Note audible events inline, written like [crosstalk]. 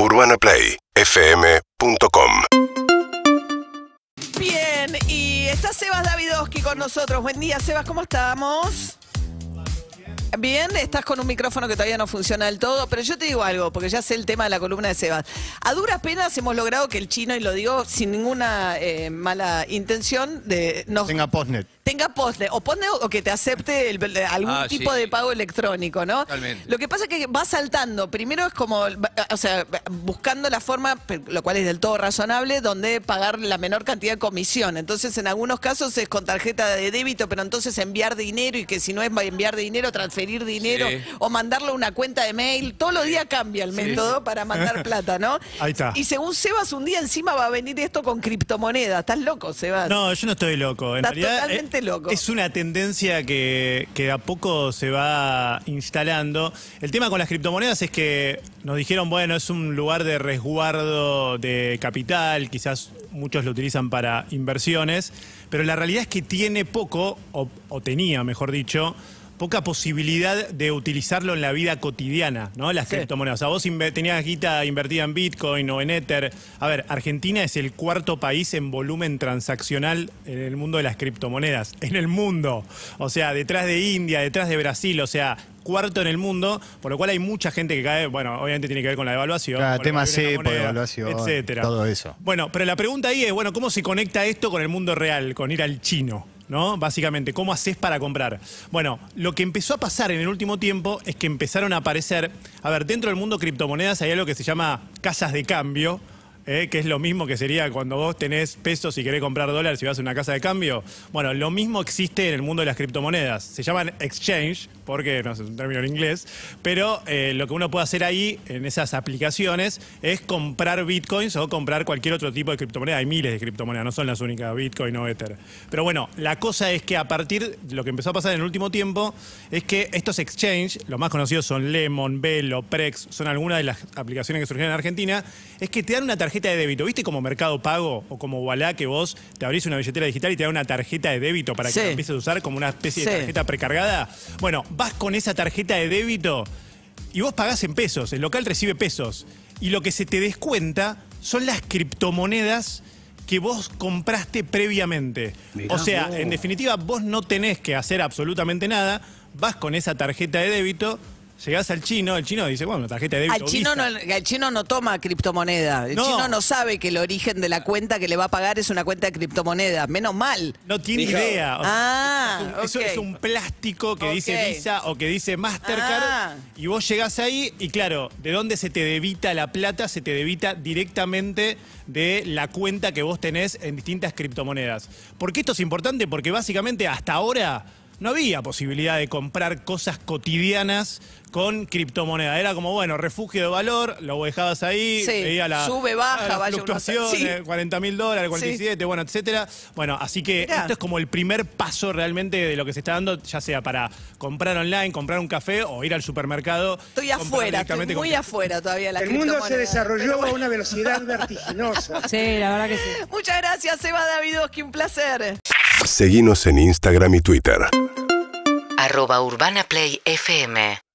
UrbanaPlayFM.com Bien, y está Sebas Davidowski con nosotros. Buen día, Sebas, ¿cómo estamos? Bien, estás con un micrófono que todavía no funciona del todo, pero yo te digo algo, porque ya sé el tema de la columna de Sebas. A duras penas hemos logrado que el chino, y lo digo sin ninguna eh, mala intención, de nos Tenga postnet. tenga postnet, o postnet o que te acepte el- el- algún Ah, tipo sí. de pago electrónico, ¿no? Totalmente. Lo que pasa es que va saltando. Primero es como, o sea, buscando la forma, lo cual es del todo razonable, donde pagar la menor cantidad de comisión. Entonces, en algunos casos es con tarjeta de débito, pero entonces enviar dinero y que si no es enviar dinero, transferir dinero Sí. o mandarle una cuenta de mail. Todos los días cambia el método para mandar [laughs] plata, ¿no? Ahí está. Y según Sebas, un día encima va a venir esto con criptomonedas. ¿Estás loco, Sebas? No, yo no estoy loco. En Estás realidad totalmente eh, loco. es una tendencia que, que de a poco se va instalando. El tema con las criptomonedas es que nos dijeron, bueno, es un lugar de resguardo de capital, quizás muchos lo utilizan para inversiones, pero la realidad es que tiene poco, o, o tenía, mejor dicho, poca posibilidad de utilizarlo en la vida cotidiana, ¿no? Las Sí. criptomonedas. O sea, vos tenías guita invertida en Bitcoin o en Ether. A ver, Argentina es el cuarto país en volumen transaccional en el mundo de las criptomonedas. En el mundo. O sea, detrás de India, detrás de Brasil, o sea, cuarto en el mundo, por lo cual hay mucha gente que cae, bueno, obviamente tiene que ver con la devaluación. Claro, tema moneda, devaluación, etcétera. todo eso. Bueno, pero la pregunta ahí es, bueno, ¿cómo se conecta esto con el mundo real, con ir al chino? ¿No? Básicamente, ¿cómo haces para comprar? Bueno, lo que empezó a pasar en el último tiempo es que empezaron a aparecer, a ver, dentro del mundo criptomonedas hay algo que se llama casas de cambio, ¿eh? que es lo mismo que sería cuando vos tenés pesos y querés comprar dólares y vas a una casa de cambio. Bueno, lo mismo existe en el mundo de las criptomonedas. Se llaman exchange, porque no es un término en inglés, pero eh, lo que uno puede hacer ahí, en esas aplicaciones, es comprar bitcoins o comprar cualquier otro tipo de criptomoneda. Hay miles de criptomonedas, no son las únicas, bitcoin o ether. Pero bueno, la cosa es que a partir de lo que empezó a pasar en el último tiempo, es que estos exchange, los más conocidos son Lemon, Velo, Prex, son algunas de las aplicaciones que surgieron en Argentina, es que te dan una tarjeta de débito. ¿Viste como Mercado Pago o como Wallah que vos te abrís una billetera digital y te da una tarjeta de débito para que la empieces a usar como una especie Sí. de tarjeta precargada? Bueno, vas con esa tarjeta de débito y vos pagás en pesos, el local recibe pesos. Y lo que se te descuenta son las criptomonedas que vos compraste previamente. o sea, en definitiva, vos no tenés que hacer absolutamente nada, vas con esa tarjeta de débito, llegás al chino, el chino dice, bueno, tarjeta de débito. Al chino, no, al chino no toma criptomoneda. El No. chino no sabe que el origen de la cuenta que le va a pagar es una cuenta de criptomoneda. Menos mal. No tiene idea. O sea, Ah, es un- eso es un plástico que dice. Visa o que dice Mastercard. Ah. Y vos llegás ahí y claro, ¿de dónde se te debita la plata? Se te debita directamente de la cuenta que vos tenés en distintas criptomonedas. ¿Por qué esto es importante? Porque básicamente hasta ahora no había posibilidad de comprar cosas cotidianas con criptomoneda. Era como, bueno, refugio de valor, lo dejabas ahí, Sí, veía la, sube, baja, la vaya fluctuación, sí. eh, 40 mil dólares, 47, bueno, etcétera. Bueno, así que Mirá. esto es como el primer paso realmente de lo que se está dando, ya sea para comprar online, comprar un café o ir al supermercado. Estoy afuera, estoy muy afuera todavía la El mundo se desarrolló a una velocidad vertiginosa. [laughs] Sí, la verdad que sí. Muchas gracias, Eva Davidowski, un placer. Seguinos en Instagram y Twitter. Arroba Urbana Play FM